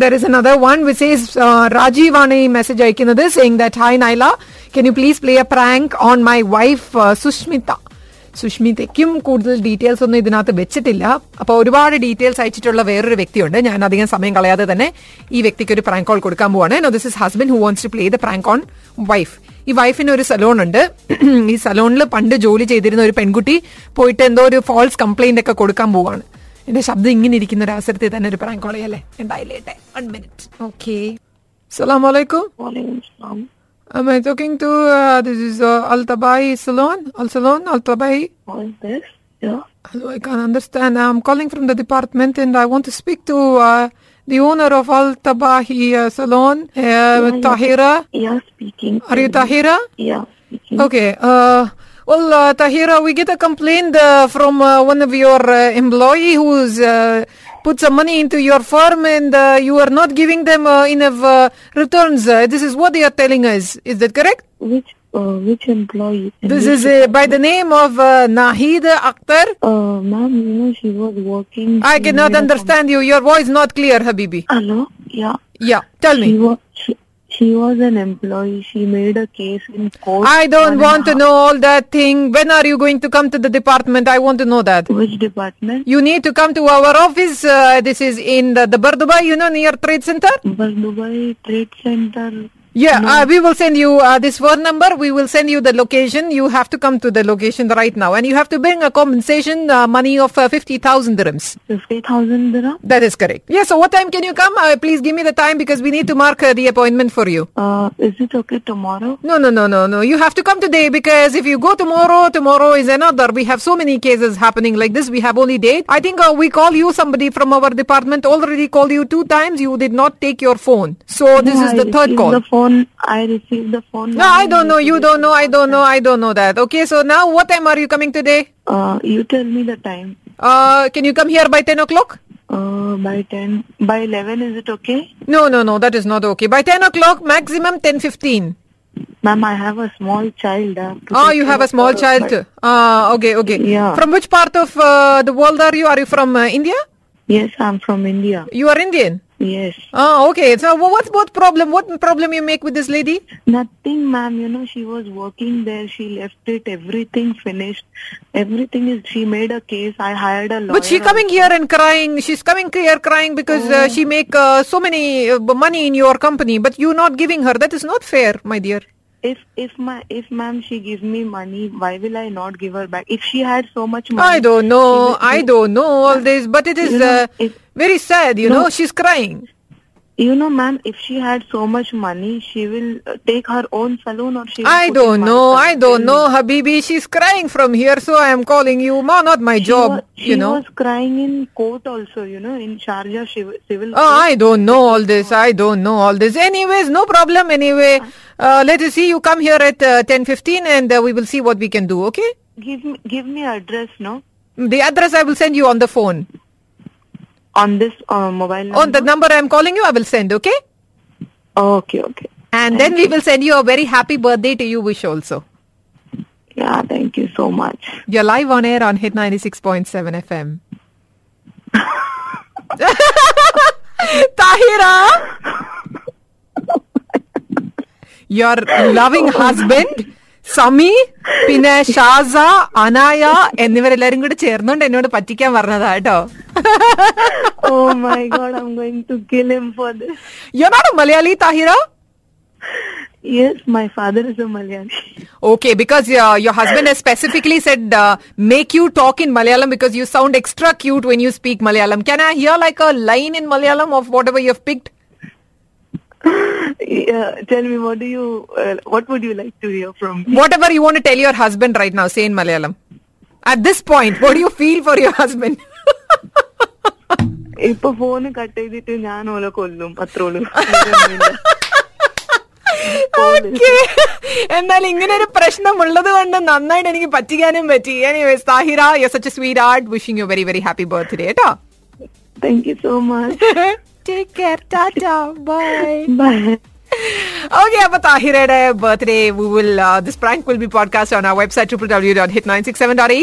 there is another one which says uh, Rajiv ആണ് ഈ message saying that hi Naila can you please play a prank on my wife uh, Sushmita? സുഷ്മിതയ്ക്കും കൂടുതൽ details ഒന്നും ഇതിനകത്ത് വെച്ചിട്ടില്ല. അപ്പൊ ഒരുപാട് ഡീറ്റെയിൽസ് അയച്ചിട്ടുള്ള വേറൊരു വ്യക്തിയുണ്ട്. ഞാൻ അധികം സമയം കളയാതെ തന്നെ ഈ വ്യക്തിക്ക് ഒരു പ്രാങ്ക് കോൾ കൊടുക്കാൻ പോവാണ്. This is husband who wants to play the prank on wife ഈ വൈഫിന് ഒരു സലോൺ ഉണ്ട്. ഈ സലോണിൽ പണ്ട് ജോലി ചെയ്തിരുന്ന ഒരു പെൺകുട്ടി പോയിട്ട് എന്തോ ഒരു ഫോൾസ് കംപ്ലൈന്റ് ഒക്കെ കൊടുക്കാൻ പോവാണ്. എന്റെ ശബ്ദം ഇങ്ങനെ ഇരിക്കുന്ന ഒരു അവസരത്തിൽ തന്നെ ഒരു പ്രാങ്ക് കോൾ ചെയ്യല്ലേ ഉണ്ടായില്ലേട്ടെ വൺ മിനിറ്റ് ഓക്കെ സലാം വലൈക്കും Waalaikumsalam. Am I talking to uh, this is uh, Al Tabai Salon? Al Salon? Al Tabai? Who is this? Yeah. Hello, I can't understand. I'm calling from the department and I want to speak to uh, the owner of Al Tabahi uh, Salon, uh, Tahira. Yeah, speaking. Are you Tahira? Yeah, speaking. Okay. Uh, well, uh, Tahira, we get a complaint uh, from uh, one of your uh, employee who's uh, put some money into your firm and uh, you are not giving them uh, enough uh, returns. Uh, this is what they are telling us. Is that correct? Which uh, which employee? This which- is uh, by the name of uh, Nahid Akhtar. Uh, ma'am, you know she was working. I cannot understand you. Your voice not clear, Habibi. Hello. Yeah. Yeah, tell She me. She, was an employee. She made a case in court. I don't want to know all that thing. When are you going to come to the department? I want to know that. Which department? You need to come to our office. Uh, this is in the, the Bur Dubai, you know, near Trade Center. But Dubai Trade Center. Yeah, uh, we will send you uh, this phone number. We will send you the location. You have to come to the location right now. And you have to bring a compensation uh, money of uh, 50,000 dirhams. Fifty thousand dirham. That is correct. Yeah, so what time can you come? Uh, please give me the time because we need to mark uh, the appointment for you. Uh, is it okay tomorrow? No, no, no, no, no. You have to come today because if you go tomorrow, tomorrow is another. We have so many cases happening like this. We have only date. I think uh, we call you somebody from our department already called you two times. You did not take your phone. So this No, is the third call. Phone. I received the phone. No, I don't know. You don't know. I don't know. I don't know that. Okay, so now what time are you coming today? Uh, you tell me the time. Uh, can you come here by 10 o'clock? Uh, by 10, by 11, is it okay? No, no, no. That is not okay. By 10 o'clock, maximum 10.15. Ma'am, I have a small child. I have to Oh, you have a small child. Ah, okay, okay. Yeah. From which part of uh, the world are you? Are you from uh, India? Yes, I'm from India. You are Indian. Yes. Oh, okay. So wha- what what problem? What problem you make with this lady? Nothing, ma'am. You know, she was working there. She left it. Everything finished. Everything is. She made a case. I hired a lawyer. But she coming here and crying. She's coming here crying because uh, she make uh, so many uh, money in your company, but you not giving her. That is not fair, my dear. If if my if ma'am she gives me money, why will I not give her back? If she had so much money, I don't know. will- I don't know all this, but it is You know, uh, if- very sad. You No. know, she's crying. You know, ma'am, if she had so much money, she will uh, take her own salon or she. I don't know. I don't know. Habibi. She's crying from here, so I am calling you. Ma, not my She job. was, she you know. was crying in court also. You know, in Sharjah civil. Oh, court. I don't know all this. I don't know all this. Anyways, no problem. Anyway, uh, let us see. You come here at uh, ten fifteen, and uh, we will see what we can do. Okay? Give me give me address, no, The address I will send you on the phone. On this uh, mobile number. On the number I am calling you, I will send. Okay? Okay, okay. And then we will send you a very happy birthday to you. Wish also. Yeah, thank you so much. You're live on air on Hit ninety six point seven FM. Tahira, your loving husband, സമി പിന്നെ ഷാസ അനായ എന്നിവരെല്ലാരും കൂടെ ചേർന്നുകൊണ്ട് എന്നോട് പറ്റിക്കാൻ പറഞ്ഞതാ കേട്ടോ oh my God, I'm going to kill him for this. You're not a Malayali, Tahira? Yes, my father is a Malayali. Okay, because uh, your husband has specifically said uh, make you talk in Malayalam because you sound extra cute when you speak Malayalam. Can I hear like a line in Malayalam of whatever you've picked? yeah, tell me, what do you, uh, what would you like to hear from me? Whatever you want to tell your husband right now, say in Malayalam. At this point, what do you feel for your husband? ഇപ്പൊ phone cut ചെയ്തിട്ട് ഞാൻ ഓലെ കൊല്ലും. Okay. എന്നാൽ ഇങ്ങനെ ഒരു പ്രശ്നം ഉള്ളത് കൊണ്ട് നന്നായിട്ട് എനിക്ക് പറ്റിക്കാനും പറ്റി anyways Tahira you such a sweetheart wishing you very very happy birthday കേട്ടോ thank you so much take care tata bye Bye. okay, Avatar, here birthday, we will, uh, this prank will be podcast on our website, www.hit967.ae.